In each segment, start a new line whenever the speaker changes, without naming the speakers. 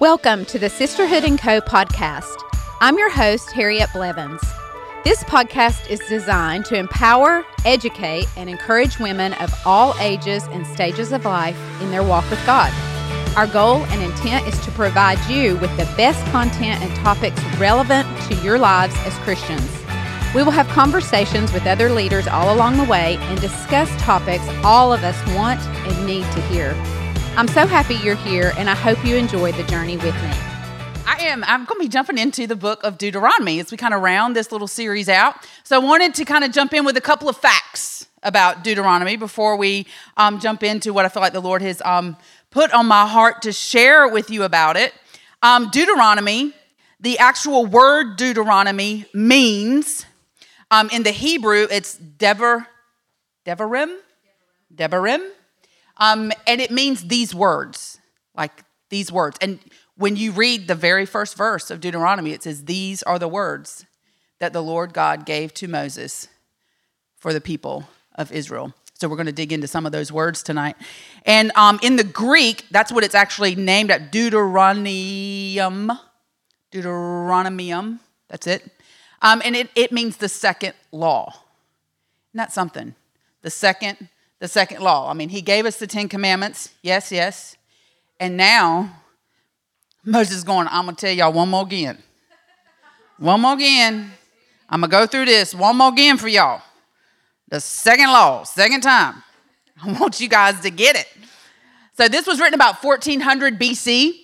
Welcome to the Sisterhood and Co podcast. I'm your host, Harriet Blevins. This podcast is designed to empower, educate, and encourage women of all ages and stages of life in their walk with God. Our goal and intent is to provide you with the best content and topics relevant to your lives as Christians. We will have conversations with other leaders all along the way and discuss topics all of us want and need to hear. I'm so happy you're here, and I hope you enjoy the journey with me.
I am. I'm going to be jumping into the book of Deuteronomy as we kind of round this little series out. So I wanted to kind of jump in with a couple of facts about Deuteronomy before we um, jump into what I feel like the Lord has um, put on my heart to share with you about it. Um, Deuteronomy, the actual word Deuteronomy means um, in the Hebrew, it's Devar, Devarim, Devarim. Um, and it means these words, like these words. And when you read the very first verse of Deuteronomy, it says, These are the words that the Lord God gave to Moses for the people of Israel. So we're going to dig into some of those words tonight. And um, in the Greek, that's what it's actually named at Deuteronomium. Deuteronomium. That's it. Um, and it, it means the second law. Isn't something? The second the second law. I mean, he gave us the Ten Commandments. Yes, yes. And now Moses is going, I'm going to tell y'all one more again. One more again. I'm going to go through this one more again for y'all. The second law, second time. I want you guys to get it. So this was written about 1400 BC.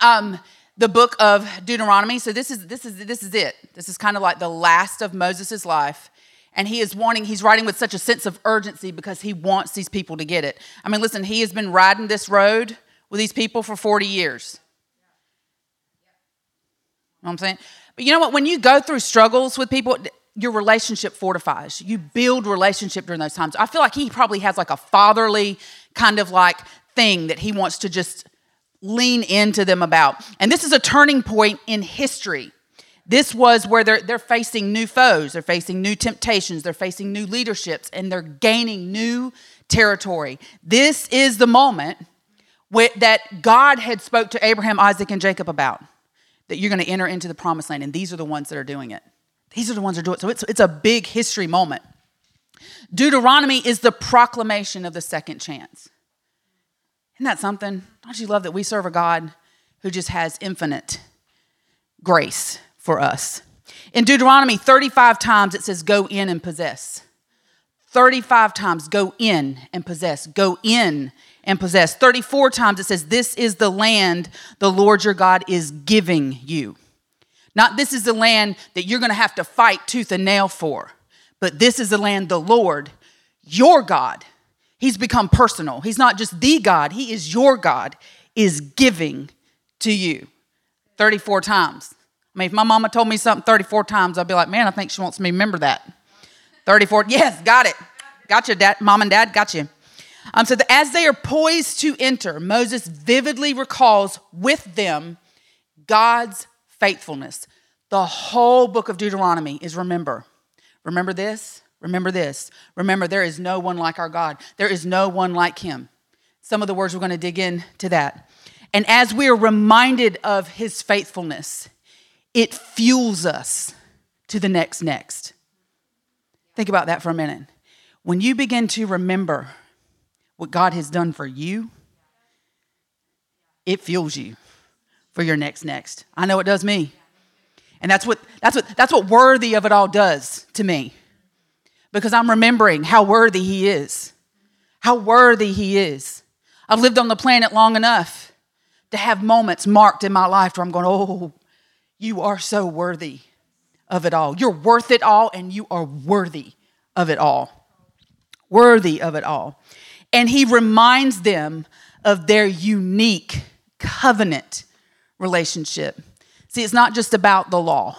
Um, the book of Deuteronomy. So this is this is this is it. This is kind of like the last of Moses' life and he is wanting he's writing with such a sense of urgency because he wants these people to get it. I mean listen he has been riding this road with these people for 40 years. You know what i'm saying? But you know what? When you go through struggles with people your relationship fortifies. You build relationship during those times. I feel like he probably has like a fatherly kind of like thing that he wants to just lean into them about. And this is a turning point in history this was where they're, they're facing new foes, they're facing new temptations, they're facing new leaderships, and they're gaining new territory. This is the moment that God had spoke to Abraham, Isaac, and Jacob about, that you're going to enter into the promised land, and these are the ones that are doing it. These are the ones that are doing it. So it's, it's a big history moment. Deuteronomy is the proclamation of the second chance. Isn't that something? Don't you love that we serve a God who just has infinite grace for us. In Deuteronomy, 35 times it says, Go in and possess. 35 times, go in and possess. Go in and possess. 34 times it says, This is the land the Lord your God is giving you. Not this is the land that you're going to have to fight tooth and nail for, but this is the land the Lord, your God, He's become personal. He's not just the God, He is your God, is giving to you. 34 times. I mean, if my mama told me something 34 times, I'd be like, man, I think she wants me to remember that. 34, yes, got it. Got you, dad, mom and dad, got you. Um, so the, as they are poised to enter, Moses vividly recalls with them God's faithfulness. The whole book of Deuteronomy is remember. Remember this, remember this. Remember, there is no one like our God, there is no one like him. Some of the words we're going to dig into that. And as we are reminded of his faithfulness, it fuels us to the next next. Think about that for a minute. When you begin to remember what God has done for you, it fuels you for your next next. I know it does me. And that's what that's what that's what worthy of it all does to me. Because I'm remembering how worthy he is. How worthy he is. I've lived on the planet long enough to have moments marked in my life where I'm going, "Oh, you are so worthy of it all. You're worth it all, and you are worthy of it all. Worthy of it all. And he reminds them of their unique covenant relationship. See, it's not just about the law,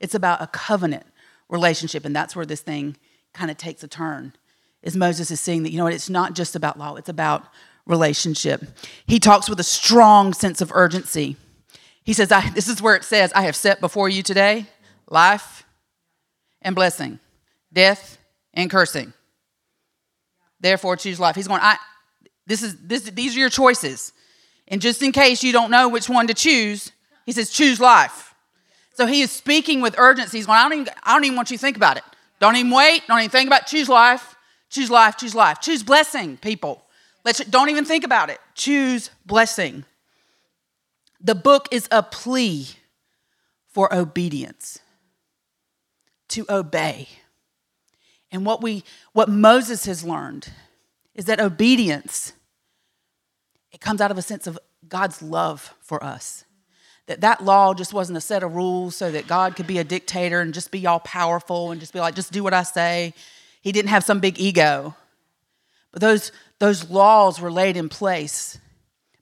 it's about a covenant relationship. And that's where this thing kind of takes a turn. Is Moses is seeing that, you know what, it's not just about law, it's about relationship. He talks with a strong sense of urgency. He says, I, This is where it says, I have set before you today life and blessing, death and cursing. Therefore, choose life. He's going, I, this is, this, these are your choices. And just in case you don't know which one to choose, he says, choose life. So he is speaking with urgency. He's going, I don't, even, I don't even want you to think about it. Don't even wait. Don't even think about it. Choose life. Choose life. Choose life. Choose blessing, people. Let's, don't even think about it. Choose blessing. The book is a plea for obedience, to obey. And what we what Moses has learned is that obedience it comes out of a sense of God's love for us. That that law just wasn't a set of rules so that God could be a dictator and just be all powerful and just be like just do what I say. He didn't have some big ego. But those those laws were laid in place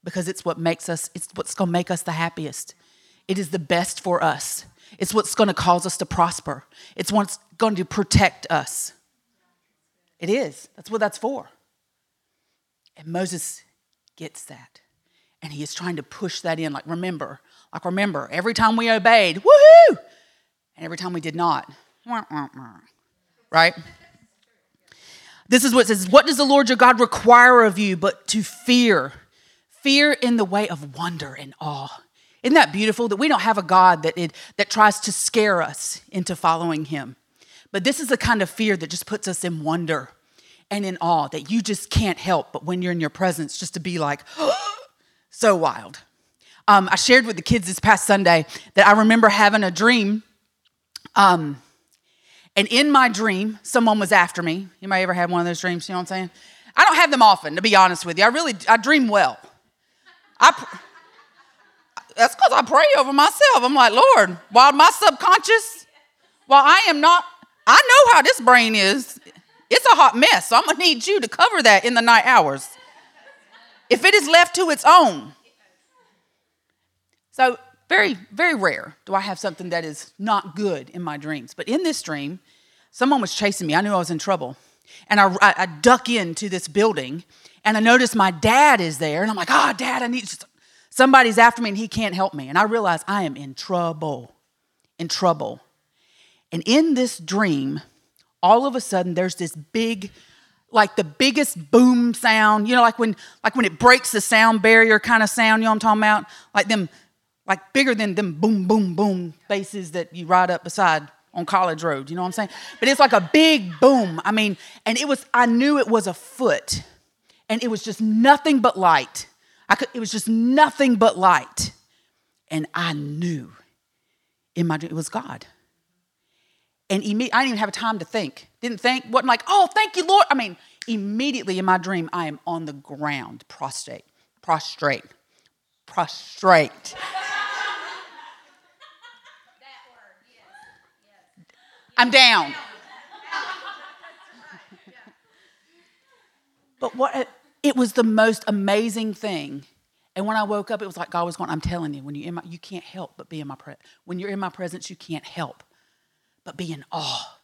because it's what makes us it's what's going to make us the happiest. It is the best for us. It's what's going to cause us to prosper. It's what's going to protect us. It is. That's what that's for. And Moses gets that. And he is trying to push that in. Like, remember, like, remember, every time we obeyed, woohoo! And every time we did not, right? This is what it says What does the Lord your God require of you but to fear? Fear in the way of wonder and awe. Isn't that beautiful that we don't have a God that, it, that tries to scare us into following him? But this is the kind of fear that just puts us in wonder and in awe that you just can't help but when you're in your presence just to be like, so wild. Um, I shared with the kids this past Sunday that I remember having a dream. Um, and in my dream, someone was after me. You might ever had one of those dreams? You know what I'm saying? I don't have them often, to be honest with you. I really, I dream well. I, that's because I pray over myself. I'm like, Lord, while my subconscious, while I am not, I know how this brain is. It's a hot mess. So I'm to need you to cover that in the night hours. If it is left to its own. So, very, very rare do I have something that is not good in my dreams. But in this dream, someone was chasing me. I knew I was in trouble. And I, I, I duck into this building and I notice my dad is there. And I'm like, oh, dad, I need somebody's after me and he can't help me. And I realize I am in trouble, in trouble. And in this dream, all of a sudden there's this big like the biggest boom sound you know like when like when it breaks the sound barrier kind of sound you know what i'm talking about like them like bigger than them boom boom boom basses that you ride up beside on college road you know what i'm saying but it's like a big boom i mean and it was i knew it was a foot and it was just nothing but light i could it was just nothing but light and i knew in my dream it was god and imme- I didn't even have time to think. Didn't think, wasn't like, oh, thank you, Lord. I mean, immediately in my dream, I am on the ground, prostrate, prostrate, prostrate. I'm down. but what it was the most amazing thing. And when I woke up, it was like God was going, I'm telling you, when you're in my, you can't help but be in my presence. When you're in my presence, you can't help but be in awe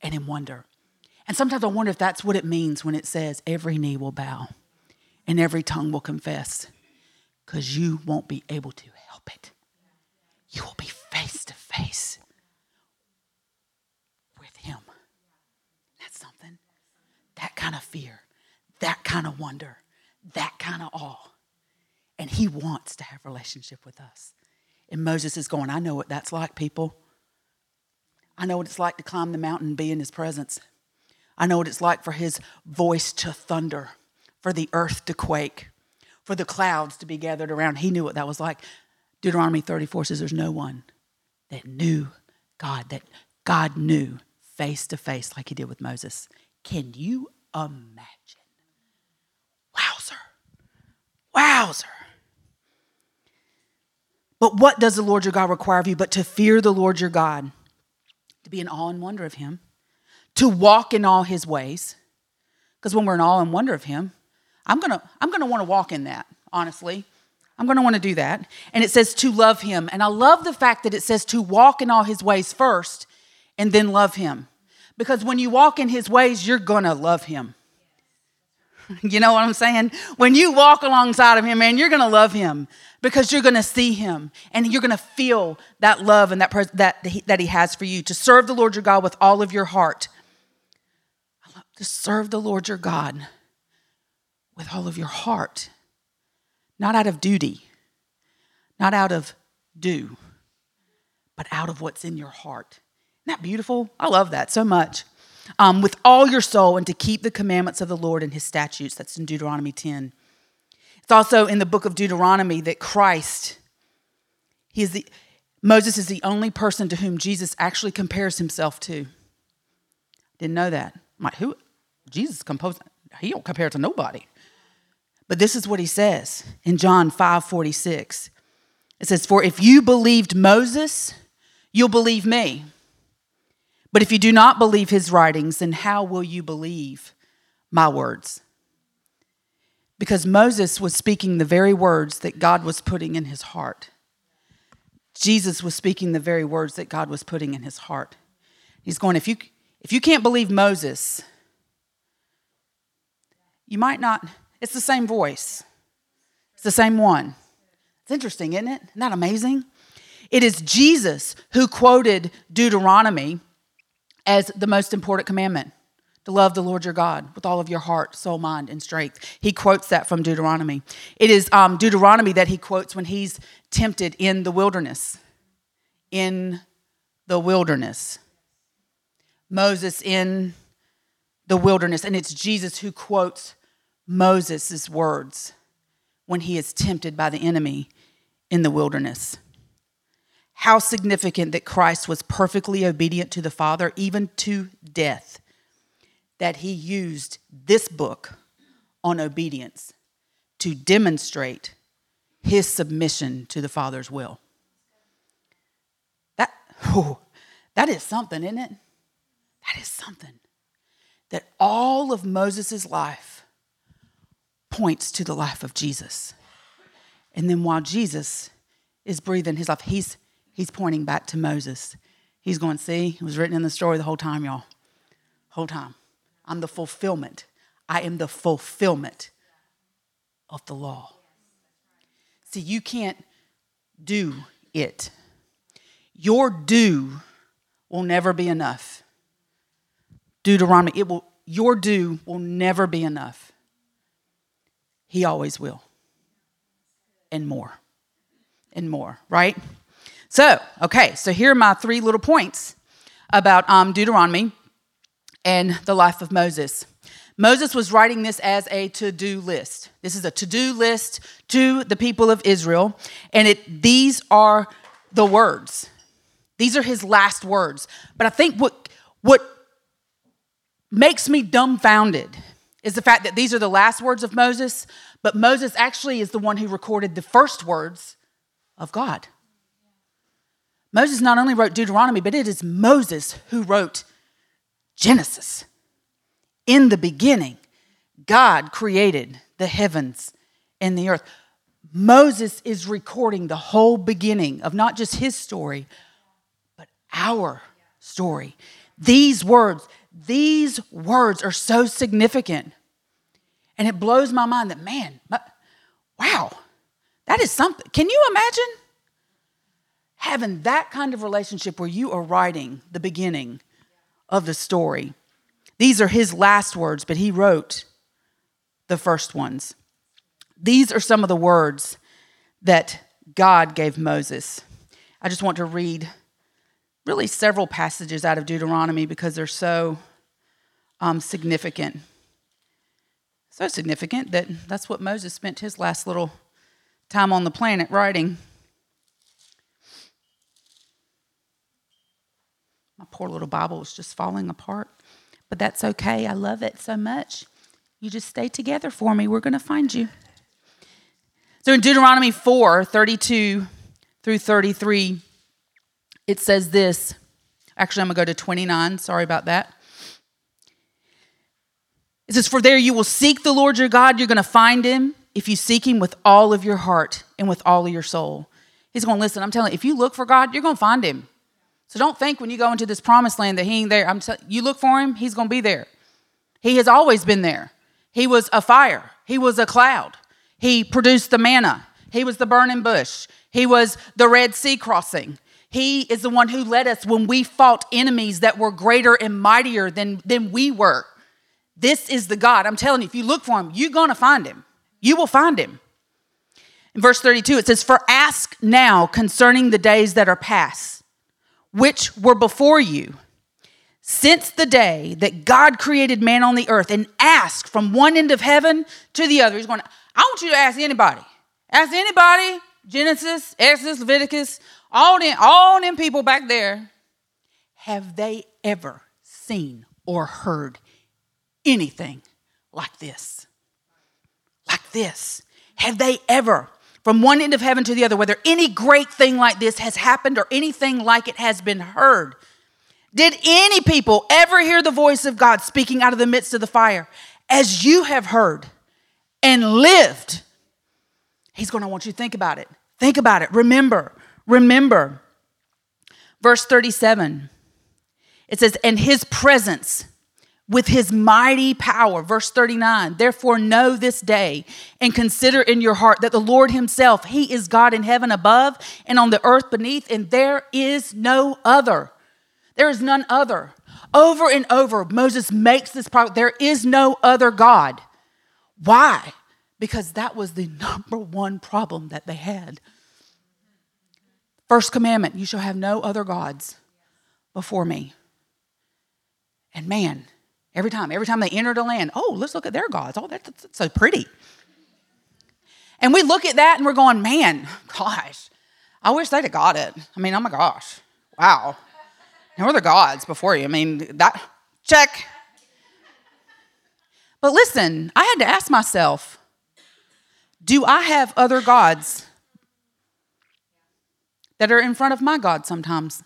and in wonder. And sometimes I wonder if that's what it means when it says every knee will bow and every tongue will confess, because you won't be able to help it. You will be face to face with Him. That's something. That kind of fear, that kind of wonder, that kind of awe. And He wants to have relationship with us. And Moses is going, I know what that's like, people. I know what it's like to climb the mountain and be in his presence. I know what it's like for his voice to thunder, for the earth to quake, for the clouds to be gathered around. He knew what that was like. Deuteronomy 34 says there's no one that knew God, that God knew face to face like he did with Moses. Can you imagine? Wowzer. But what does the Lord your God require of you but to fear the Lord your God? to be in awe and wonder of Him, to walk in all His ways. Because when we're in awe and wonder of Him, I'm gonna I'm gonna want to walk in that. Honestly, I'm gonna want to do that. And it says to love Him, and I love the fact that it says to walk in all His ways first, and then love Him. Because when you walk in His ways, you're gonna love Him. You know what I'm saying? When you walk alongside of him, man, you're going to love him because you're going to see him and you're going to feel that love and that, pres- that, that he has for you. To serve the Lord your God with all of your heart. To serve the Lord your God with all of your heart. not out of duty, not out of do, but out of what's in your heart. Isn't that beautiful? I love that so much. Um, with all your soul and to keep the commandments of the Lord and his statutes. That's in Deuteronomy 10. It's also in the book of Deuteronomy that Christ, he is the, Moses is the only person to whom Jesus actually compares himself to. Didn't know that. I'm like, who? Jesus composed, he don't compare to nobody. But this is what he says in John 5 46. It says, For if you believed Moses, you'll believe me. But if you do not believe his writings, then how will you believe my words? Because Moses was speaking the very words that God was putting in his heart. Jesus was speaking the very words that God was putting in his heart. He's going, if you, if you can't believe Moses, you might not, it's the same voice, it's the same one. It's interesting, isn't it? Isn't that amazing? It is Jesus who quoted Deuteronomy as the most important commandment to love the Lord your God with all of your heart, soul, mind, and strength. He quotes that from Deuteronomy. It is um, Deuteronomy that he quotes when he's tempted in the wilderness. In the wilderness. Moses in the wilderness. And it's Jesus who quotes Moses' words when he is tempted by the enemy in the wilderness. How significant that Christ was perfectly obedient to the Father, even to death, that he used this book on obedience to demonstrate his submission to the Father's will. That, oh, that is something, isn't it? That is something. That all of Moses' life points to the life of Jesus. And then while Jesus is breathing his life, he's, he's pointing back to Moses. He's going, see, it was written in the story the whole time, y'all. Whole time. I'm the fulfillment. I am the fulfillment of the law. See, you can't do it. Your do will never be enough. Deuteronomy, it will, your do will never be enough. He always will. And more. And more, right? So, okay, so here are my three little points about um, Deuteronomy and the life of Moses. Moses was writing this as a to do list. This is a to do list to the people of Israel, and it, these are the words. These are his last words. But I think what, what makes me dumbfounded is the fact that these are the last words of Moses, but Moses actually is the one who recorded the first words of God. Moses not only wrote Deuteronomy, but it is Moses who wrote Genesis. In the beginning, God created the heavens and the earth. Moses is recording the whole beginning of not just his story, but our story. These words, these words are so significant. And it blows my mind that, man, wow, that is something. Can you imagine having that kind of relationship where you are writing the beginning of the story? These are his last words, but he wrote the first ones. These are some of the words that God gave Moses. I just want to read really several passages out of Deuteronomy because they're so um, significant. So significant that that's what Moses spent his last little time on the planet writing. My poor little Bible was just falling apart, but that's okay. I love it so much. You just stay together for me. We're going to find you. So in Deuteronomy 4 32 through 33, it says this. Actually, I'm going to go to 29. Sorry about that. It says, For there you will seek the Lord your God. You're going to find him if you seek him with all of your heart and with all of your soul. He's going, to Listen, I'm telling you, if you look for God, you're going to find him. So don't think when you go into this promised land that he ain't there. I'm t- you look for him, he's going to be there. He has always been there. He was a fire, he was a cloud, he produced the manna, he was the burning bush, he was the Red Sea crossing. He is the one who led us when we fought enemies that were greater and mightier than, than we were. This is the God. I'm telling you, if you look for him, you're going to find him. You will find him. In verse 32, it says, For ask now concerning the days that are past, which were before you, since the day that God created man on the earth, and ask from one end of heaven to the other. He's going, I want you to ask anybody. Ask anybody, Genesis, Exodus, Leviticus, all them, all them people back there. Have they ever seen or heard anything like this? Like this. Have they ever? From one end of heaven to the other, whether any great thing like this has happened or anything like it has been heard. Did any people ever hear the voice of God speaking out of the midst of the fire as you have heard and lived? He's going to want you to think about it. Think about it. Remember, remember. Verse 37 it says, And his presence with his mighty power. Verse 39 Therefore, know this day and consider in your heart that the Lord himself, he is God in heaven above and on the earth beneath, and there is no other. There is none other. Over and over, Moses makes this problem there is no other God. Why? Because that was the number one problem that they had. First commandment you shall have no other gods before me. And man, Every time, every time they entered a land, oh, let's look at their gods. Oh, that's, that's so pretty. And we look at that and we're going, man, gosh, I wish they'd have got it. I mean, oh my gosh, wow. And were the gods before you? I mean, that, check. But listen, I had to ask myself, do I have other gods that are in front of my God sometimes?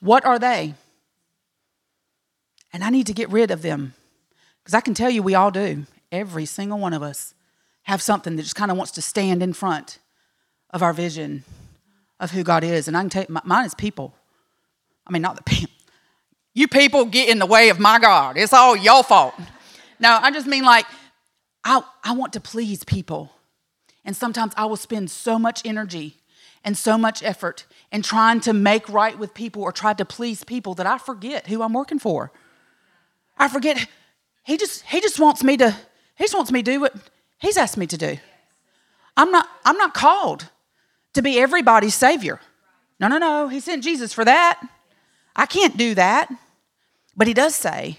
What are they? And I need to get rid of them. Because I can tell you, we all do. Every single one of us have something that just kind of wants to stand in front of our vision of who God is. And I can tell you, mine is people. I mean, not the people. You people get in the way of my God. It's all your fault. No, I just mean like, I, I want to please people. And sometimes I will spend so much energy and so much effort in trying to make right with people or try to please people that I forget who I'm working for. I forget. He just he just wants me to he just wants me to do what he's asked me to do. I'm not I'm not called to be everybody's savior. No, no, no. He sent Jesus for that. I can't do that. But he does say,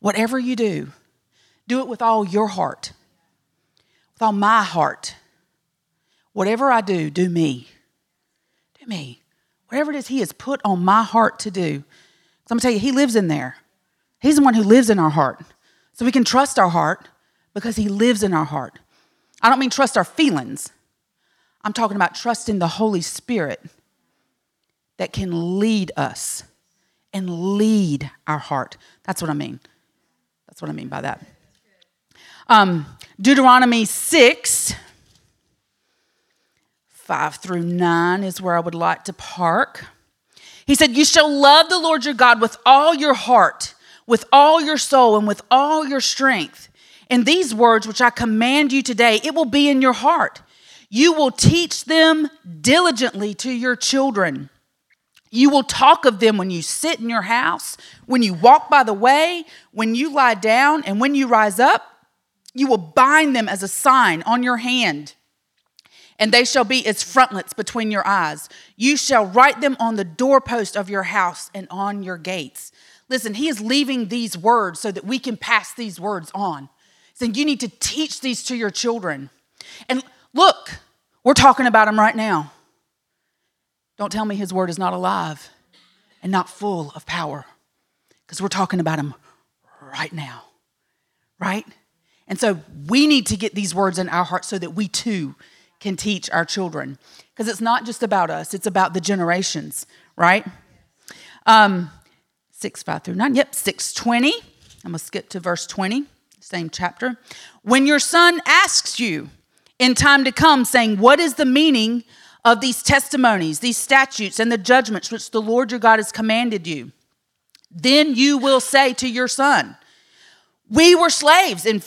whatever you do, do it with all your heart, with all my heart. Whatever I do, do me. Do me. Whatever it is he has put on my heart to do. I'm gonna tell you, he lives in there. He's the one who lives in our heart. So we can trust our heart because He lives in our heart. I don't mean trust our feelings, I'm talking about trusting the Holy Spirit that can lead us and lead our heart. That's what I mean. That's what I mean by that. Um, Deuteronomy 6, 5 through 9 is where I would like to park. He said, You shall love the Lord your God with all your heart with all your soul and with all your strength. And these words which I command you today, it will be in your heart. You will teach them diligently to your children. You will talk of them when you sit in your house, when you walk by the way, when you lie down, and when you rise up. You will bind them as a sign on your hand, and they shall be as frontlets between your eyes. You shall write them on the doorpost of your house and on your gates. Listen, he is leaving these words so that we can pass these words on. Saying you need to teach these to your children. And look, we're talking about him right now. Don't tell me his word is not alive and not full of power because we're talking about him right now, right? And so we need to get these words in our hearts so that we too can teach our children because it's not just about us, it's about the generations, right? Um, 6, 5 through 9. Yep, 620. I'm going to skip to verse 20, same chapter. When your son asks you in time to come, saying, What is the meaning of these testimonies, these statutes, and the judgments which the Lord your God has commanded you? Then you will say to your son, we were slaves in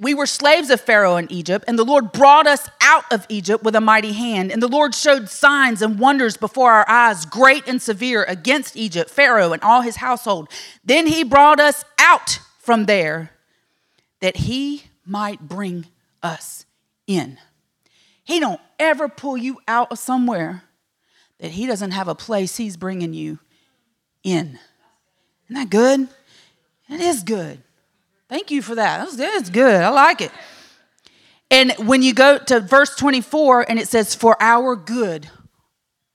we were slaves of Pharaoh in Egypt, and the Lord brought us out of Egypt with a mighty hand. And the Lord showed signs and wonders before our eyes, great and severe, against Egypt, Pharaoh and all his household. Then he brought us out from there that he might bring us in. He don't ever pull you out of somewhere that he doesn't have a place he's bringing you in. Isn't that good? It is good. Thank you for that. That's, good. I like it. And when you go to verse 24 and it says, For our good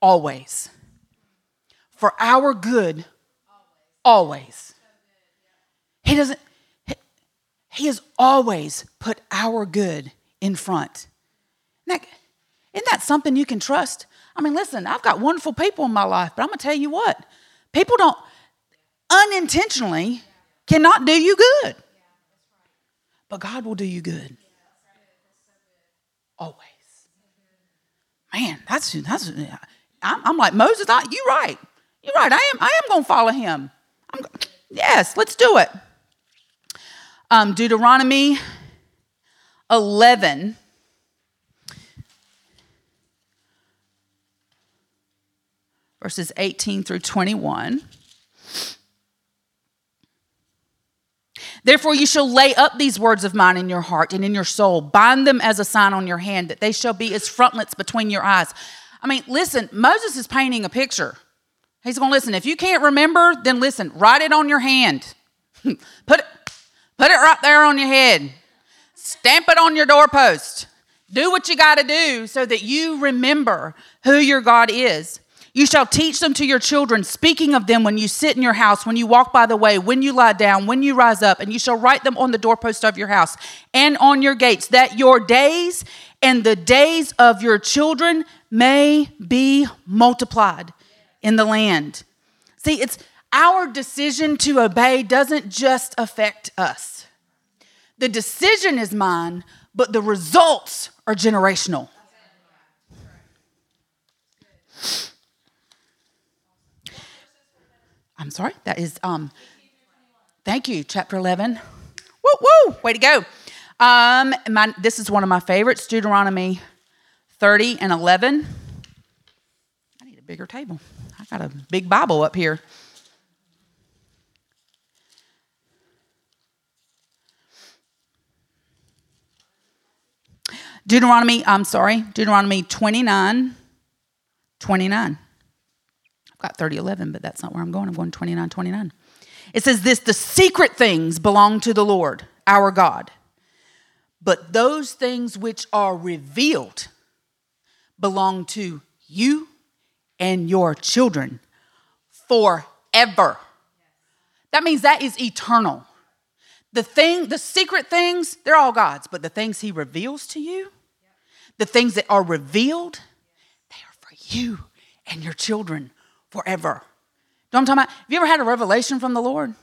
always. For our good always. He doesn't, he has always put our good in front. Isn't that something you can trust? I mean, listen, I've got wonderful people in my life, but I'm going to tell you what people don't unintentionally cannot do you good. But God will do you good. Always. Man, that's, that's I'm, I'm like, Moses, I, you're right. You're right. I am, I am to follow him. I'm, yes, let's do it. Um, Deuteronomy 11. Verses 18 through 21. Therefore, you shall lay up these words of mine in your heart and in your soul, bind them as a sign on your hand, that they shall be as frontlets between your eyes. I mean, listen, Moses is painting a picture. He's going to listen. If you can't remember, then listen, write it on your hand. put, it, put it right there on your head. Stamp it on your doorpost. Do what you got to do so that you remember who your God is. You shall teach them to your children, speaking of them when you sit in your house, when you walk by the way, when you lie down, when you rise up, and you shall write them on the doorpost of your house and on your gates, that your days and the days of your children may be multiplied in the land. See, it's our decision to obey doesn't just affect us. The decision is mine, but the results are generational. I'm sorry, that is, um, thank you, chapter 11. Woo, woo, way to go. Um, my, this is one of my favorites, Deuteronomy 30 and 11. I need a bigger table. I got a big Bible up here. Deuteronomy, I'm sorry, Deuteronomy 29, 29 got 3011, but that's not where I'm going. I'm going 29 29. It says this the secret things belong to the Lord, our God. But those things which are revealed belong to you and your children forever. That means that is eternal. The thing, the secret things, they're all God's, but the things He reveals to you, the things that are revealed, they are for you and your children forever. Know I'm talking about? Have you ever had a revelation from the Lord?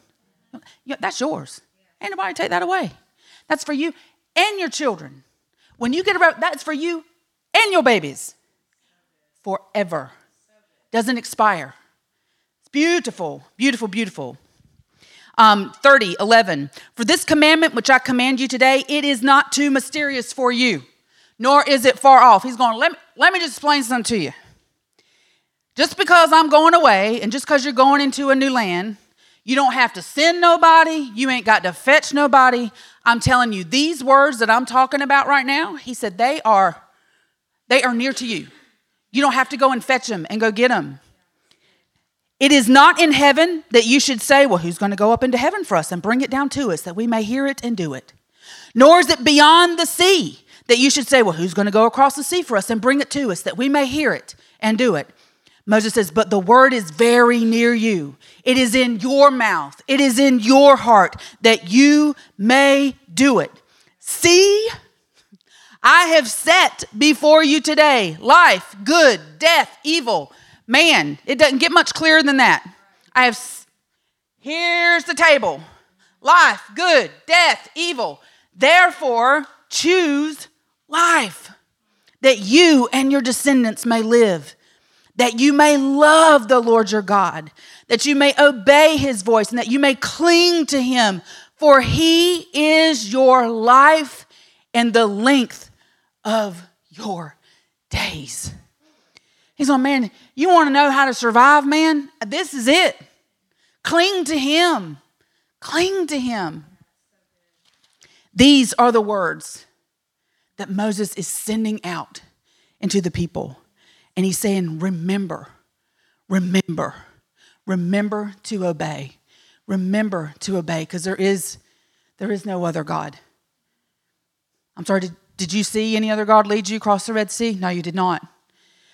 Yeah, that's yours. Ain't nobody take that away. That's for you and your children. When you get a that's for you and your babies forever. Doesn't expire. It's beautiful, beautiful, beautiful. Um, 30, 11. For this commandment which I command you today, it is not too mysterious for you, nor is it far off. He's going, let me, let me just explain something to you. Just because I'm going away and just because you're going into a new land, you don't have to send nobody. You ain't got to fetch nobody. I'm telling you, these words that I'm talking about right now, he said, they are, they are near to you. You don't have to go and fetch them and go get them. It is not in heaven that you should say, Well, who's going to go up into heaven for us and bring it down to us that we may hear it and do it? Nor is it beyond the sea that you should say, Well, who's going to go across the sea for us and bring it to us that we may hear it and do it? Moses says, But the word is very near you. It is in your mouth, it is in your heart that you may do it. See, I have set before you today life, good, death, evil. Man, it doesn't get much clearer than that. I have, here's the table life, good, death, evil. Therefore, choose life that you and your descendants may live that you may love the Lord your God, that you may obey his voice, and that you may cling to him, for he is your life and the length of your days. He's like, man, you want to know how to survive, man? This is it. Cling to him. Cling to him. These are the words that Moses is sending out into the people. And he's saying, Remember, remember, remember to obey. Remember to obey, because there is there is no other God. I'm sorry, did, did you see any other God lead you across the Red Sea? No, you did not.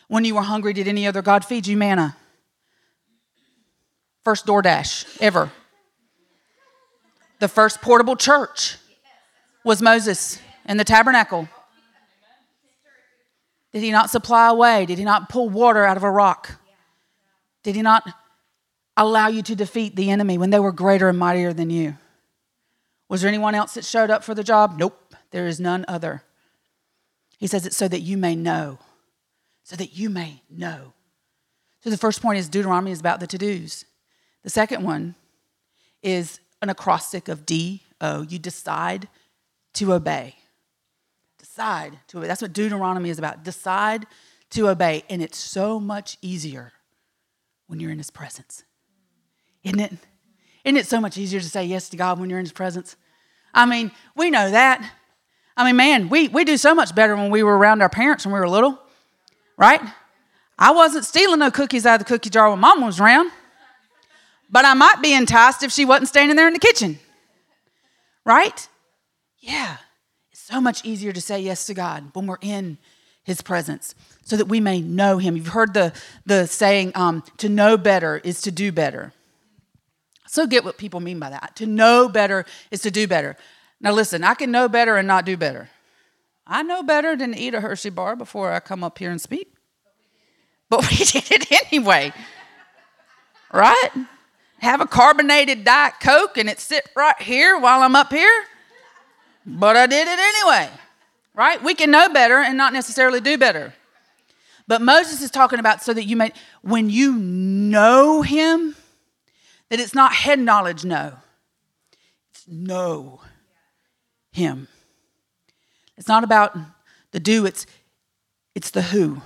When you were hungry, did any other God feed you manna? First DoorDash ever. The first portable church was Moses in the tabernacle. Did he not supply a way? Did he not pull water out of a rock? Did he not allow you to defeat the enemy when they were greater and mightier than you? Was there anyone else that showed up for the job? Nope, there is none other. He says it's so that you may know. So that you may know. So the first point is Deuteronomy is about the to dos. The second one is an acrostic of D O. You decide to obey. Decide to obey. That's what Deuteronomy is about. Decide to obey. And it's so much easier when you're in His presence. Isn't it? Isn't it so much easier to say yes to God when you're in His presence? I mean, we know that. I mean, man, we, we do so much better when we were around our parents when we were little, right? I wasn't stealing no cookies out of the cookie jar when mom was around, but I might be enticed if she wasn't standing there in the kitchen, right? Yeah, so much easier to say yes to God when we're in his presence so that we may know him. You've heard the, the saying, um, to know better is to do better. So get what people mean by that. To know better is to do better. Now, listen, I can know better and not do better. I know better than to eat a Hershey bar before I come up here and speak. But we did it anyway. Right? Have a carbonated Diet Coke and it sit right here while I'm up here. But I did it anyway. Right? We can know better and not necessarily do better. But Moses is talking about so that you may, when you know him, that it's not head knowledge, no. It's know him. It's not about the do, it's, it's the who.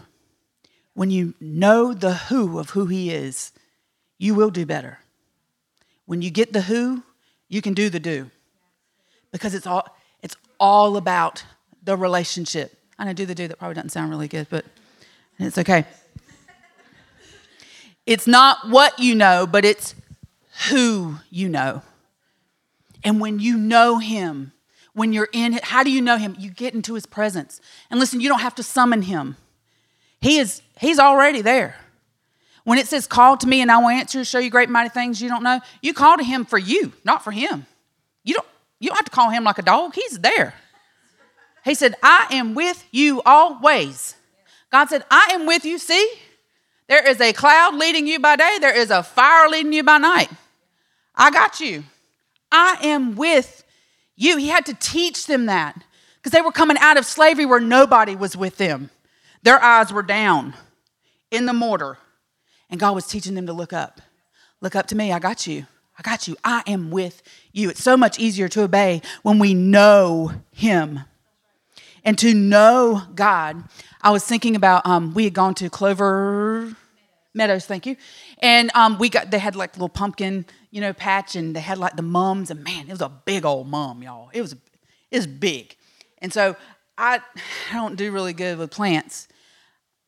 When you know the who of who he is, you will do better. When you get the who, you can do the do. Because it's all, all about the relationship. I know do the do that probably doesn't sound really good, but it's okay. It's not what you know, but it's who you know. And when you know him, when you're in it, how do you know him? You get into his presence. And listen, you don't have to summon him. He is he's already there. When it says call to me and I will answer, show you great mighty things you don't know, you call to him for you, not for him. You don't you don't have to call him like a dog. He's there. He said, I am with you always. God said, I am with you. See, there is a cloud leading you by day, there is a fire leading you by night. I got you. I am with you. He had to teach them that because they were coming out of slavery where nobody was with them. Their eyes were down in the mortar, and God was teaching them to look up. Look up to me. I got you. I got you. I am with you. It's so much easier to obey when we know Him. And to know God, I was thinking about um, we had gone to Clover Meadows, thank you. And um, we got they had like little pumpkin, you know, patch, and they had like the mums, and man, it was a big old mum, y'all. It was it was big, and so I I don't do really good with plants.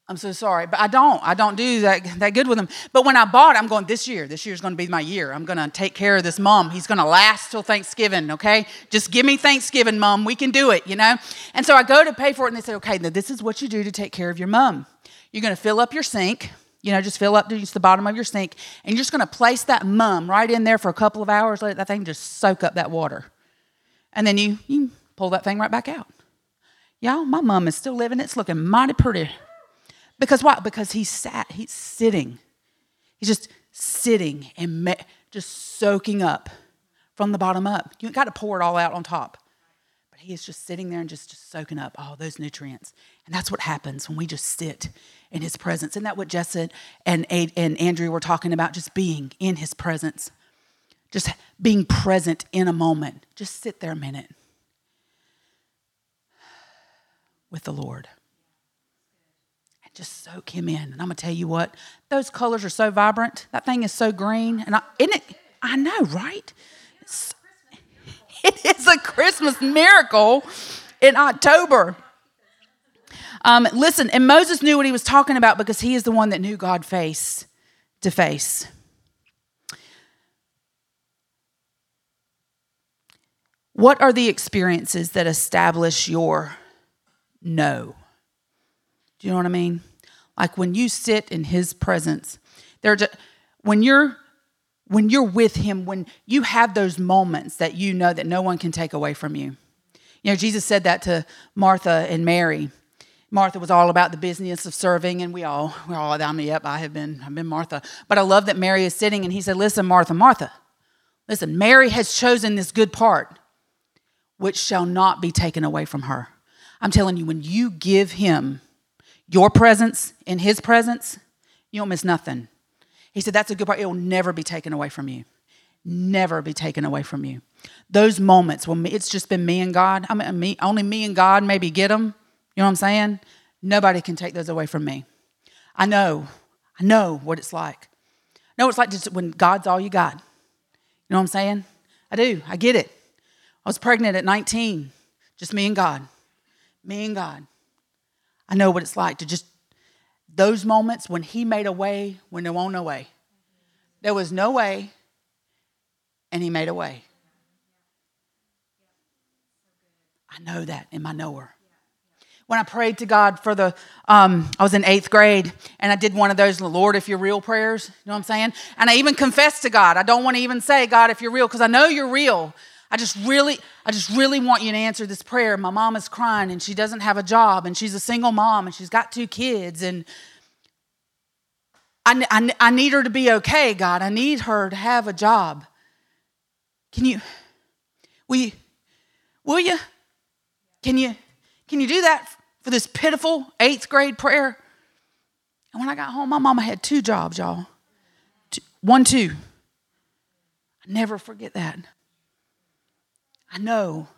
I'm so sorry, but I don't. I don't do that, that good with them. But when I bought, I'm going, this year, this year's going to be my year. I'm going to take care of this mom. He's going to last till Thanksgiving, okay? Just give me Thanksgiving, mom. We can do it, you know? And so I go to pay for it, and they say, okay, now this is what you do to take care of your mom. You're going to fill up your sink you know, just fill up to the bottom of your sink, and you're just going to place that mum right in there for a couple of hours. Let that thing just soak up that water, and then you you pull that thing right back out. Y'all, my mum is still living. It's looking mighty pretty. Because what? Because he's sat. He's sitting. He's just sitting and me- just soaking up from the bottom up. You got to pour it all out on top. But he is just sitting there and just, just soaking up all those nutrients. And that's what happens when we just sit in his presence. Isn't that what Jessa and, and Andrew were talking about? Just being in his presence, just being present in a moment. Just sit there a minute with the Lord just soak him in. And I'm to tell you what, those colors are so vibrant. That thing is so green. And I, isn't it? I know, right? It's, it is a Christmas miracle in October. Um, listen, and Moses knew what he was talking about because he is the one that knew God face to face. What are the experiences that establish your no? Do you know what I mean? Like when you sit in his presence, there just, when you're when you're with him, when you have those moments that you know that no one can take away from you. You know, Jesus said that to Martha and Mary. Martha was all about the business of serving, and we all, we're all, I mean, yep, I have been, I've been Martha. But I love that Mary is sitting, and he said, Listen, Martha, Martha, listen, Mary has chosen this good part, which shall not be taken away from her. I'm telling you, when you give him your presence in his presence, you don't miss nothing. He said, That's a good part. It will never be taken away from you. Never be taken away from you. Those moments when it's just been me and God, I mean, me, only me and God maybe get them. You know what I'm saying? Nobody can take those away from me. I know, I know what it's like. I know it's like just when God's all you got. You know what I'm saying? I do. I get it. I was pregnant at 19, just me and God. Me and God. I know what it's like to just those moments when he made a way when there was no way. There was no way, and he made a way. I know that in my knower. When I prayed to God for the, um, I was in eighth grade and I did one of those, Lord, if you're real prayers, you know what I'm saying? And I even confessed to God. I don't want to even say, God, if you're real, because I know you're real. I just really, I just really want you to answer this prayer. My mom is crying and she doesn't have a job and she's a single mom and she's got two kids and I, I, I need her to be okay, God. I need her to have a job. Can you, will you, will you, can you, can you do that for this pitiful eighth grade prayer? And when I got home, my mama had two jobs, y'all. Two, one, two. I never forget that. I know,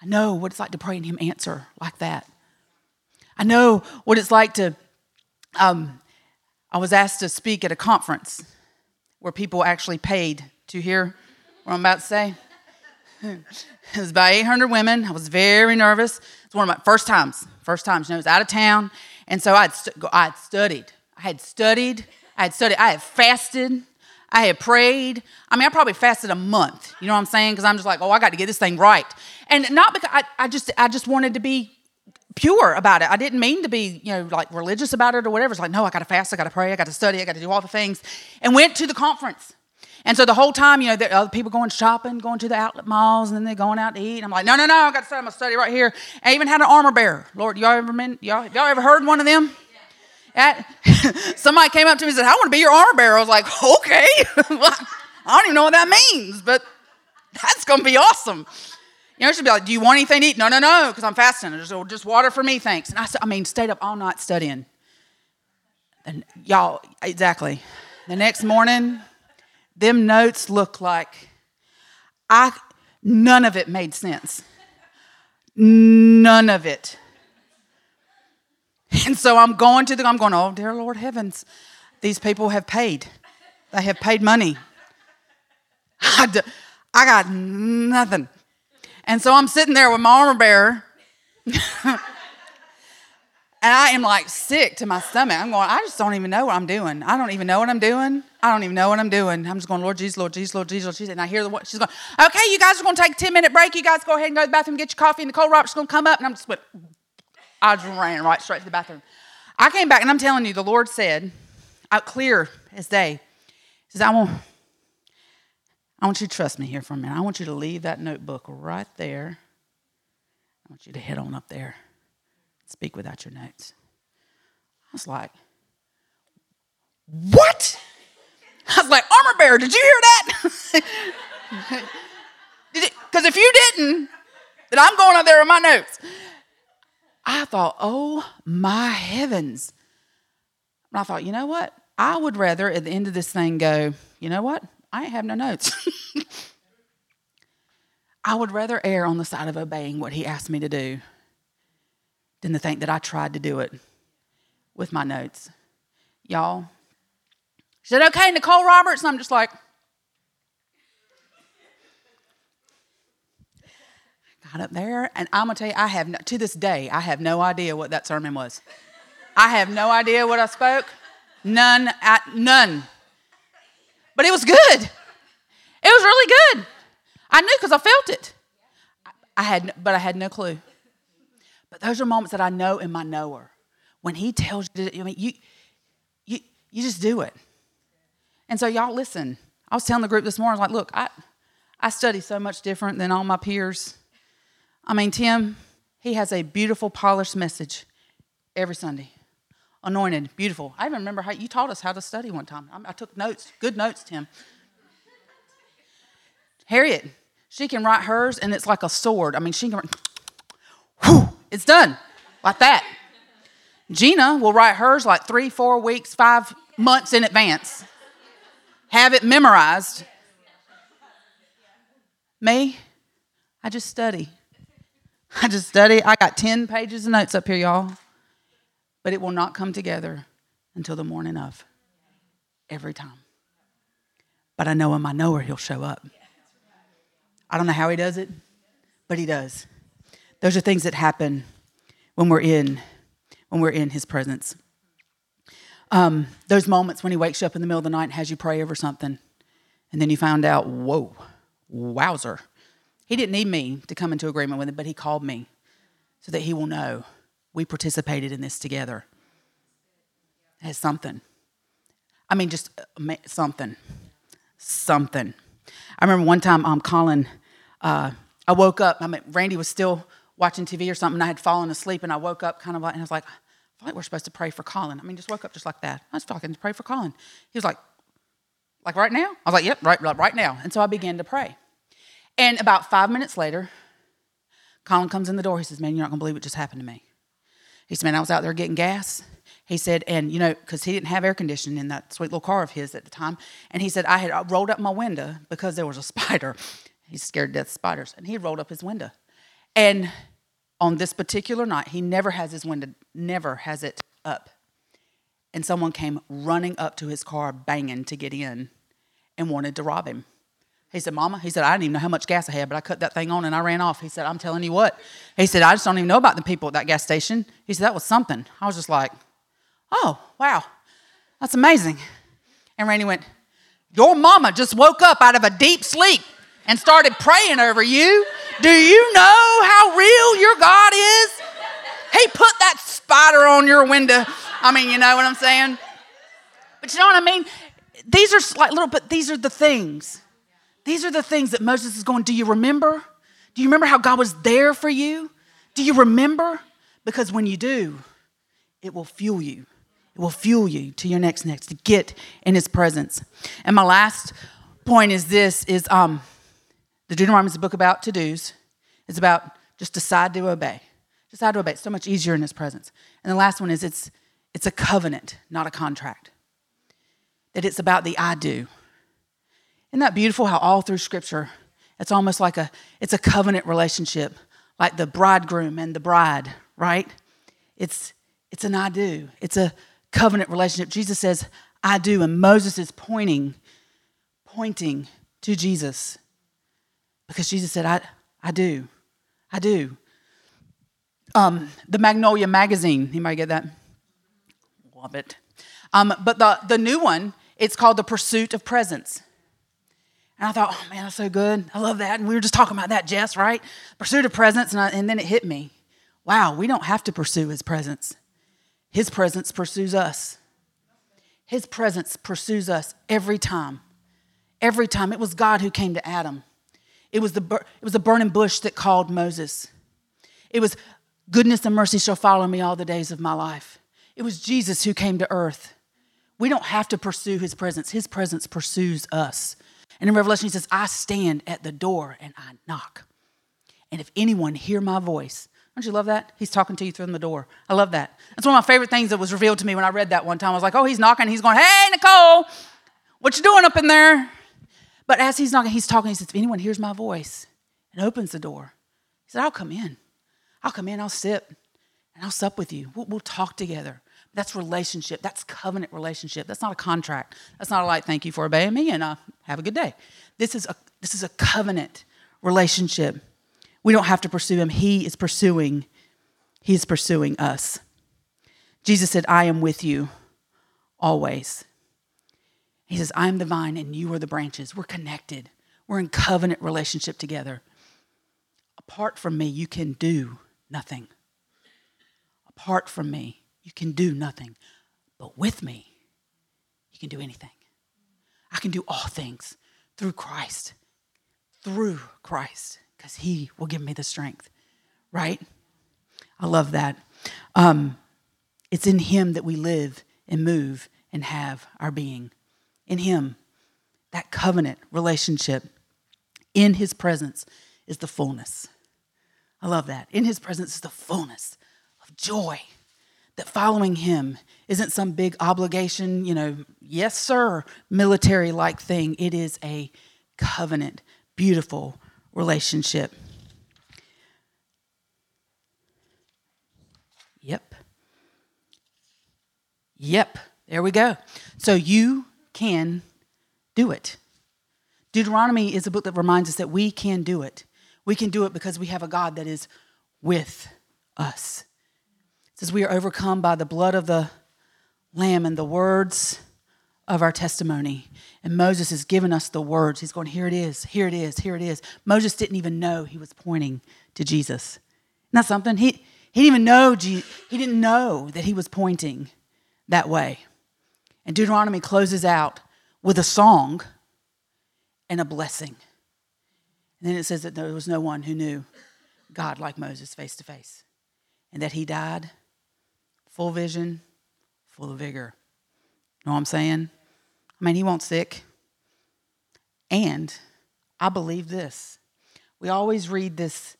I know what it's like to pray and Him answer like that. I know what it's like to. Um, I was asked to speak at a conference where people actually paid to hear what I'm about to say. it was about 800 women. I was very nervous. It's one of my first times, first times. You know, I was out of town, and so I'd, st- I'd studied. I had studied. I had studied. I had fasted. I had prayed. I mean, I probably fasted a month. You know what I'm saying? Because I'm just like, oh, I got to get this thing right. And not because I, I just I just wanted to be pure about it. I didn't mean to be, you know, like religious about it or whatever. It's like, no, I got to fast, I got to pray, I got to study, I got to do all the things. And went to the conference. And so the whole time, you know, there other people going shopping, going to the outlet malls, and then they're going out to eat. And I'm like, no, no, no, I got to study. I'm gonna study right here. I even had an armor bearer. Lord, y'all ever been, y'all, y'all ever heard one of them? At, somebody came up to me and said, I want to be your armor bearer. I was like, okay. I don't even know what that means, but that's going to be awesome. You know, she'd be like, Do you want anything to eat? No, no, no, because I'm fasting. Just, just water for me, thanks. And I, I mean, stayed up all night studying. And y'all, exactly. The next morning, them notes look like I, none of it made sense. None of it. And so I'm going to the, I'm going, oh, dear Lord heavens, these people have paid. They have paid money. I, I got nothing. And so I'm sitting there with my armor bearer. and I am like sick to my stomach. I'm going, I just don't even know what I'm doing. I don't even know what I'm doing. I don't even know what I'm doing. I'm just going, Lord Jesus, Lord Jesus, Lord Jesus, Lord Jesus. And I hear the she's going, okay, you guys are going to take a 10 minute break. You guys go ahead and go to the bathroom, get your coffee, and Nicole Roberts going to come up. And I'm just went, I just ran right straight to the bathroom. I came back and I'm telling you, the Lord said, out clear as day, says, I want, I want you to trust me here for a minute. I want you to leave that notebook right there. I want you to head on up there. Speak without your notes. I was like, what? I was like, armor bearer, did you hear that? Because if you didn't, then I'm going up there with my notes. I thought, oh my heavens. And I thought, you know what? I would rather at the end of this thing go, you know what? I ain't have no notes. I would rather err on the side of obeying what he asked me to do than to think that I tried to do it with my notes. Y'all, she said, okay, Nicole Roberts. And I'm just like, right up there. And I'm gonna tell you, I have no, to this day, I have no idea what that sermon was. I have no idea what I spoke. None at none. But it was good. It was really good. I knew because I felt it. I had, but I had no clue. But those are moments that I know in my knower. When he tells you, to, I mean, you, you, you just do it. And so, y'all, listen. I was telling the group this morning, like, look, I, I study so much different than all my peers. I mean, Tim, he has a beautiful, polished message every Sunday. Anointed, beautiful. I even remember how you taught us how to study one time. I, took notes, good notes, Tim. Harriet, she can write hers, and it's like a sword. I mean, she can, whew, it's done like that. Gina will write hers like three, four weeks, five months in advance, have it memorized. Me, I just study. I just study. I got 10 pages of notes up here, y'all. But it will not come together until the morning of. Every time. But I know him, I know where he'll show up. I don't know how he does it, but he does. Those are things that happen when we're in when we're in his presence. Um, those moments when he wakes you up in the middle of the night and has you pray over something, and then you find out, whoa, wowzer. He didn't need me to come into agreement with it, but he called me so that he will know we participated in this together. As something. I mean, just uh, something. Something. I remember one time um, Colin, uh, I woke up, I mean, Randy was still watching TV or something, I had fallen asleep, and I woke up kind of like, and I was like, I feel like we're supposed to pray for Colin. I mean, just woke up just like that. I was talking to pray for Colin. He was like, like right now? I was like, yep, right, right now. And so I began to pray. And about five minutes later, Colin comes in the door. He says, Man, you're not going to believe what just happened to me. He said, Man, I was out there getting gas. He said, and you know, because he didn't have air conditioning in that sweet little car of his at the time. And he said, I had uh, rolled up my window because there was a spider. He's scared to death of spiders. And he rolled up his window. And on this particular night, he never has his window, never has it up. And someone came running up to his car, banging to get in, and wanted to rob him. He said, Mama, he said, I didn't even know how much gas I had, but I cut that thing on and I ran off. He said, I'm telling you what. He said, I just don't even know about the people at that gas station. He said, that was something. I was just like, oh, wow, that's amazing. And Randy went, Your mama just woke up out of a deep sleep and started praying over you. Do you know how real your God is? He put that spider on your window. I mean, you know what I'm saying? But you know what I mean? These are like little, but these are the things. These are the things that Moses is going, Do you remember? Do you remember how God was there for you? Do you remember? Because when you do, it will fuel you. It will fuel you to your next next to get in his presence. And my last point is this is um the Deuteronomy is a book about to-dos. It's about just decide to obey. Decide to obey. It's so much easier in his presence. And the last one is it's it's a covenant, not a contract. That it's about the I do. Isn't that beautiful how all through scripture it's almost like a it's a covenant relationship, like the bridegroom and the bride, right? It's it's an I do. It's a covenant relationship. Jesus says, I do, and Moses is pointing, pointing to Jesus. Because Jesus said, I, I do. I do. Um, the Magnolia magazine, you might get that? Love it. Um, but the, the new one, it's called The Pursuit of Presence. And I thought, oh man, that's so good. I love that. And we were just talking about that, Jess, right? Pursuit of presence. And, I, and then it hit me. Wow, we don't have to pursue his presence. His presence pursues us. His presence pursues us every time. Every time. It was God who came to Adam. It was the, it was the burning bush that called Moses. It was goodness and mercy shall follow me all the days of my life. It was Jesus who came to earth. We don't have to pursue his presence, his presence pursues us. And in Revelation, he says, I stand at the door and I knock. And if anyone hear my voice, don't you love that? He's talking to you through the door. I love that. That's one of my favorite things that was revealed to me when I read that one time. I was like, oh, he's knocking. He's going, hey, Nicole, what you doing up in there? But as he's knocking, he's talking. He says, If anyone hears my voice and opens the door, he said, I'll come in. I'll come in, I'll sit, and I'll sup with you. We'll, we'll talk together. That's relationship. That's covenant relationship. That's not a contract. That's not a like, thank you for obeying me and uh, have a good day. This is a, this is a covenant relationship We don't have to pursue him. He is pursuing, he is pursuing us. Jesus said, I am with you always. He says, I am the vine and you are the branches. We're connected. We're in covenant relationship together. Apart from me, you can do nothing. Apart from me, you can do nothing. But with me, you can do anything. I can do all things through Christ, through Christ, because He will give me the strength, right? I love that. Um, it's in Him that we live and move and have our being. In Him, that covenant relationship, in His presence is the fullness. I love that. In His presence is the fullness of joy. That following Him isn't some big obligation, you know, yes, sir, military like thing. It is a covenant, beautiful relationship. Yep. Yep. There we go. So you can do it. Deuteronomy is a book that reminds us that we can do it. We can do it because we have a God that is with us. Says we are overcome by the blood of the Lamb and the words of our testimony. And Moses has given us the words. He's going, Here it is, here it is, here it is. Moses didn't even know he was pointing to Jesus. Not something? He, he didn't even know he didn't know that he was pointing that way. And Deuteronomy closes out with a song and a blessing. And then it says that there was no one who knew God like Moses face to face, and that he died full vision, full of vigor. Know what I'm saying? I mean, he won't sick. And I believe this. We always read this,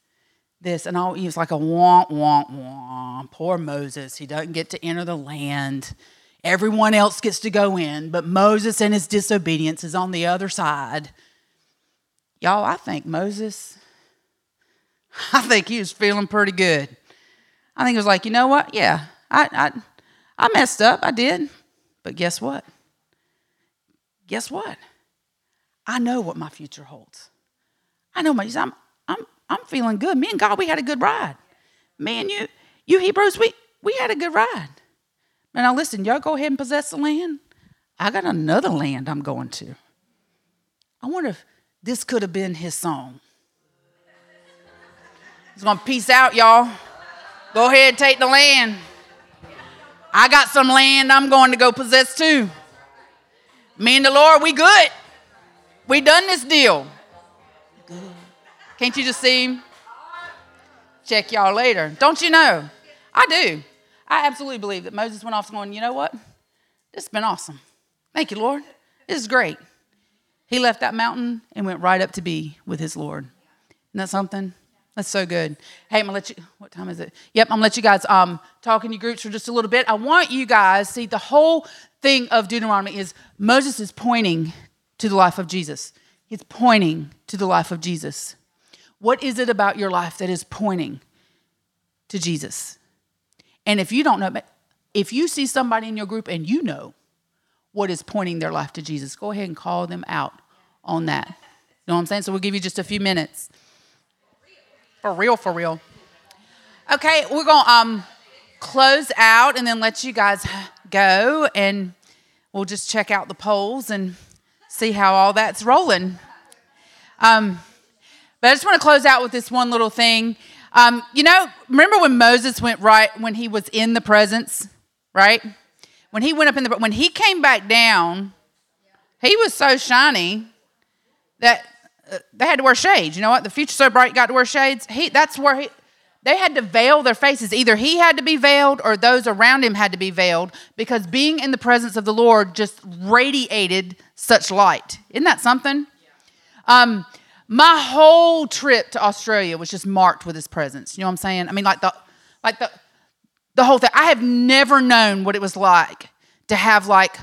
this, and all it's like a womp, womp, womp. Poor Moses. He doesn't get to enter the land. Everyone else gets to go in, but Moses and his disobedience is on the other side. Y'all, I think Moses, I think he was feeling pretty good. I think he was like, you know what? Yeah, I, I I messed up, I did. But guess what? Guess what? I know what my future holds. I know my I'm I'm I'm feeling good. Me and God, we had a good ride. Me and you, you Hebrews, we we had a good ride. Now listen, y'all go ahead and possess the land. I got another land I'm going to. I wonder if this could have been his song. He's gonna peace out, y'all. Go ahead and take the land. I got some land I'm going to go possess too. Me and the Lord, we good. We done this deal. Can't you just see? Check y'all later. Don't you know? I do. I absolutely believe that Moses went off going, you know what? This has been awesome. Thank you, Lord. This is great. He left that mountain and went right up to be with his Lord. Isn't that something? That's so good. Hey, I'm gonna let you. What time is it? Yep, I'm gonna let you guys um, talk in your groups for just a little bit. I want you guys see the whole thing of Deuteronomy is Moses is pointing to the life of Jesus. He's pointing to the life of Jesus. What is it about your life that is pointing to Jesus? And if you don't know, if you see somebody in your group and you know what is pointing their life to Jesus, go ahead and call them out on that. You know what I'm saying? So we'll give you just a few minutes. For real, for real. Okay, we're going to um, close out and then let you guys go, and we'll just check out the polls and see how all that's rolling. Um, but I just want to close out with this one little thing. Um, you know, remember when Moses went right when he was in the presence, right? When he went up in the when he came back down, he was so shiny that they had to wear shades. You know what? The future so bright got to wear shades. He that's where he they had to veil their faces. Either he had to be veiled or those around him had to be veiled because being in the presence of the Lord just radiated such light. Isn't that something? Um, my whole trip to Australia was just marked with his presence. You know what I'm saying? I mean, like the like the the whole thing. I have never known what it was like to have like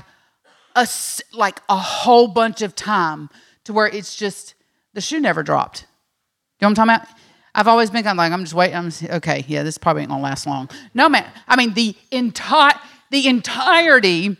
a like a whole bunch of time to where it's just the shoe never dropped. You know what I'm talking about? I've always been kind of like, I'm just waiting. I'm just, okay, yeah, this probably ain't gonna last long. No, man. I mean, the entire the entirety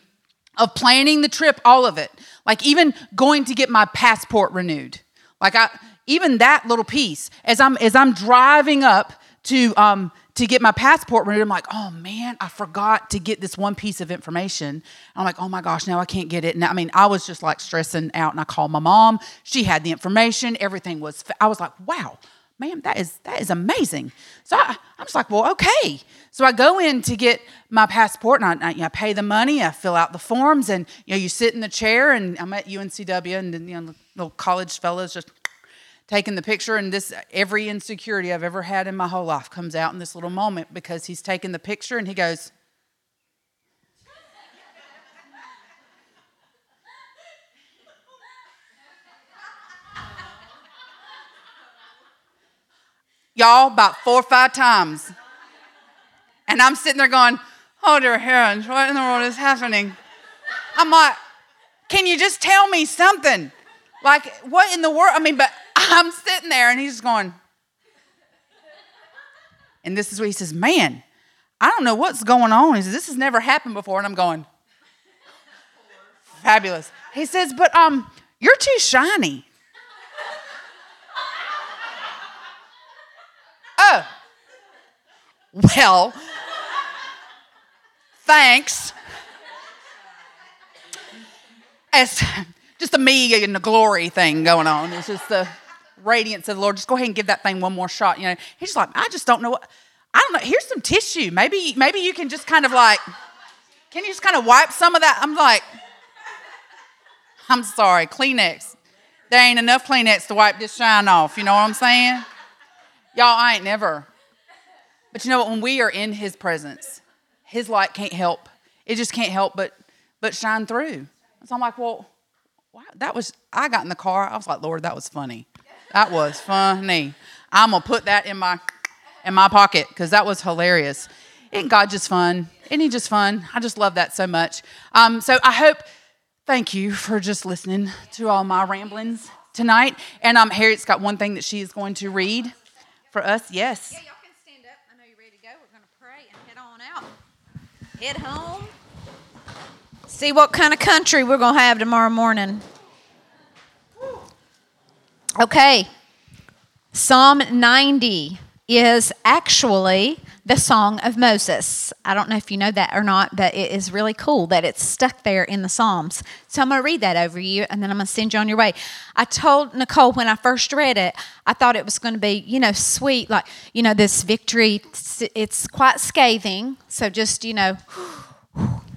of planning the trip, all of it. Like even going to get my passport renewed. Like I, even that little piece, as I'm as I'm driving up to um, to get my passport renewed, I'm like, oh man, I forgot to get this one piece of information. I'm like, oh my gosh, now I can't get it. And I mean, I was just like stressing out, and I called my mom. She had the information. Everything was. I was like, wow, man, that is that is amazing. So I, I'm just like, well, okay. So I go in to get my passport, and I, I, you know, pay the money. I fill out the forms, and you know, you sit in the chair, and I'm at UNCW, and then, you know, the little college fellows just taking the picture and this every insecurity I've ever had in my whole life comes out in this little moment because he's taking the picture and he goes Y'all about four or five times. And I'm sitting there going, Oh dear heavens, what in the world is happening? I'm like, can you just tell me something? Like, what in the world? I mean, but I'm sitting there and he's just going, and this is where he says, Man, I don't know what's going on. He says, This has never happened before. And I'm going, Fabulous. He says, But um, you're too shiny. oh. Well, thanks. As just a me and the glory thing going on. It's just the radiance of the Lord. Just go ahead and give that thing one more shot. You know, he's like, I just don't know what. I don't know. Here's some tissue. Maybe, maybe you can just kind of like, can you just kind of wipe some of that? I'm like, I'm sorry, Kleenex. There ain't enough Kleenex to wipe this shine off. You know what I'm saying? Y'all, I ain't never. But you know what? When we are in His presence, His light can't help. It just can't help but but shine through. So I'm like, well, wow, that was. I got in the car. I was like, Lord, that was funny. That was funny. I'm gonna put that in my in my pocket because that was hilarious. Isn't God just fun? Isn't He just fun? I just love that so much. Um, so I hope. Thank you for just listening to all my ramblings tonight. And um, Harriet's got one thing that she is going to read for us. Yes.
Yeah, y'all can stand up. I know you're ready to go. We're going to pray and head on out. Head home. See what kind of country we're going to have tomorrow morning. Okay. Psalm 90 is actually the Song of Moses. I don't know if you know that or not, but it is really cool that it's stuck there in the Psalms. So I'm going to read that over you and then I'm going to send you on your way. I told Nicole when I first read it, I thought it was going to be, you know, sweet, like, you know, this victory. It's quite scathing. So just, you know,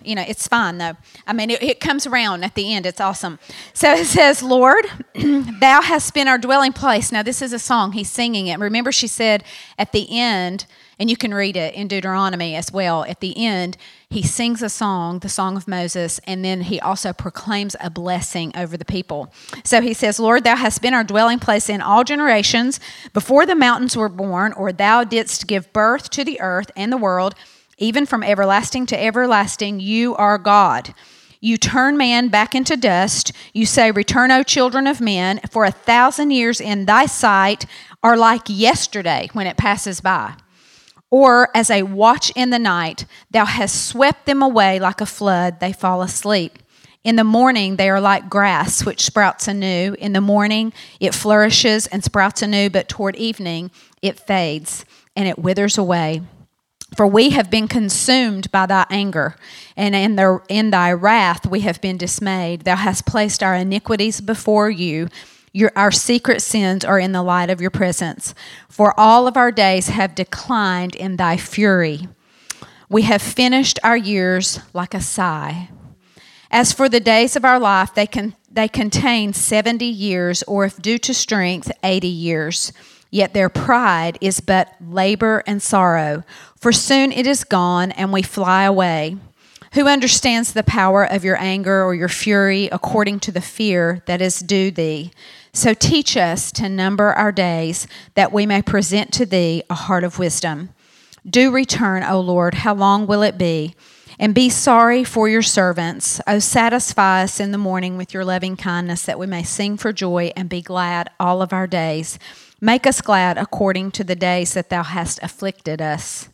you know, it's fine though. I mean, it, it, comes around at the end. It's awesome. So it says, Lord, thou hast been our dwelling place. Now, this is a song. He's singing it. Remember, she said at the end, and you can read it in Deuteronomy as well. At the end, he sings a song, the Song of Moses, and then he also proclaims a blessing over the people. So he says, Lord, thou hast been our dwelling place in all generations before the mountains were born, or thou didst give birth to the earth and the world even from everlasting to everlasting, you are God. You turn man back into dust. You say, Return, O children of men, for a thousand years in thy sight are like yesterday when it passes by. Or as a watch in the night, thou hast swept them away like a flood, they fall asleep. In the morning, they are like grass which sprouts anew. In the morning, it flourishes and sprouts anew, but toward evening, it fades and it withers away. For we have been consumed by thy anger, and in, the, in thy wrath we have been dismayed. Thou hast placed our iniquities before you. Your, our secret sins are in the light of your presence. For all of our days have declined in thy fury. We have finished our years like a sigh. As for the days of our life, they, can, they contain 70 years, or if due to strength, 80 years. Yet their pride is but labor and sorrow, for soon it is gone and we fly away. Who understands the power of your anger or your fury according to the fear that is due thee? So teach us to number our days, that we may present to thee a heart of wisdom. Do return, O Lord, how long will it be? And be sorry for your servants. O satisfy us in the morning with your loving kindness, that we may sing for joy and be glad all of our days. Make us glad according to the days that thou hast afflicted us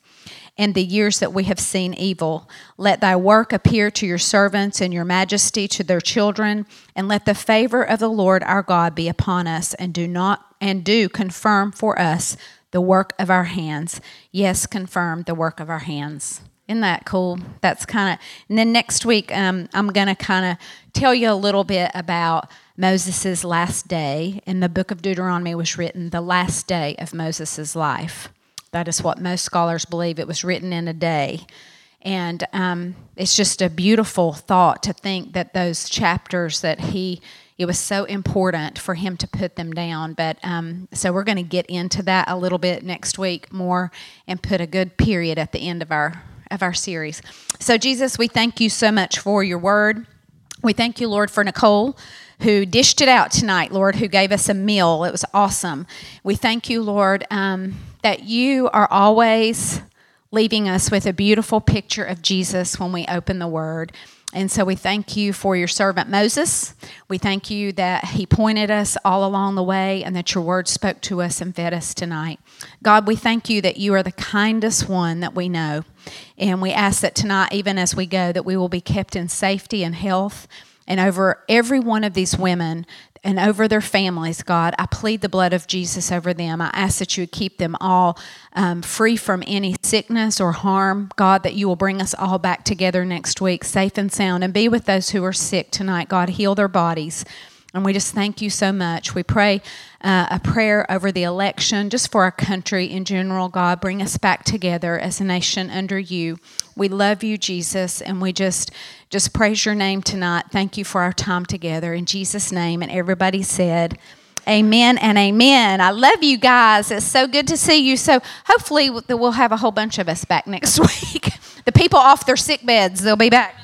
and the years that we have seen evil. Let thy work appear to your servants and your majesty to their children, and let the favor of the Lord our God be upon us, and do not and do confirm for us the work of our hands. Yes, confirm the work of our hands. Isn't that cool? That's kind of. And then next week, um, I'm going to kind of tell you a little bit about Moses' last day. In the book of Deuteronomy was written the last day of Moses' life. That is what most scholars believe. It was written in a day. And um, it's just a beautiful thought to think that those chapters that he, it was so important for him to put them down. But um, so we're going to get into that a little bit next week more and put a good period at the end of our of our series. So Jesus, we thank you so much for your word. We thank you, Lord, for Nicole who dished it out tonight, Lord, who gave us a meal. It was awesome. We thank you, Lord, um, that you are always leaving us with a beautiful picture of Jesus when we open the Word. And so we thank you for your servant Moses. We thank you that he pointed us all along the way and that your word spoke to us and fed us tonight. God, we thank you that you are the kindest one that we know. And we ask that tonight, even as we go, that we will be kept in safety and health and over every one of these women and over their families, God. I plead the blood of Jesus over them. I ask that you would keep them all um, free from any sickness or harm. God, that you will bring us all back together next week, safe and sound, and be with those who are sick tonight. God, heal their bodies. And we just thank you so much. We pray uh, a prayer over the election, just for our country in general. God, bring us back together as a nation under you. We love you, Jesus, and we just just praise your name tonight. Thank you for our time together in Jesus' name. And everybody said, Amen and amen. I love you guys. It's so good to see you. So hopefully we'll have a whole bunch of us back next week. the people off their sick beds, they'll be back.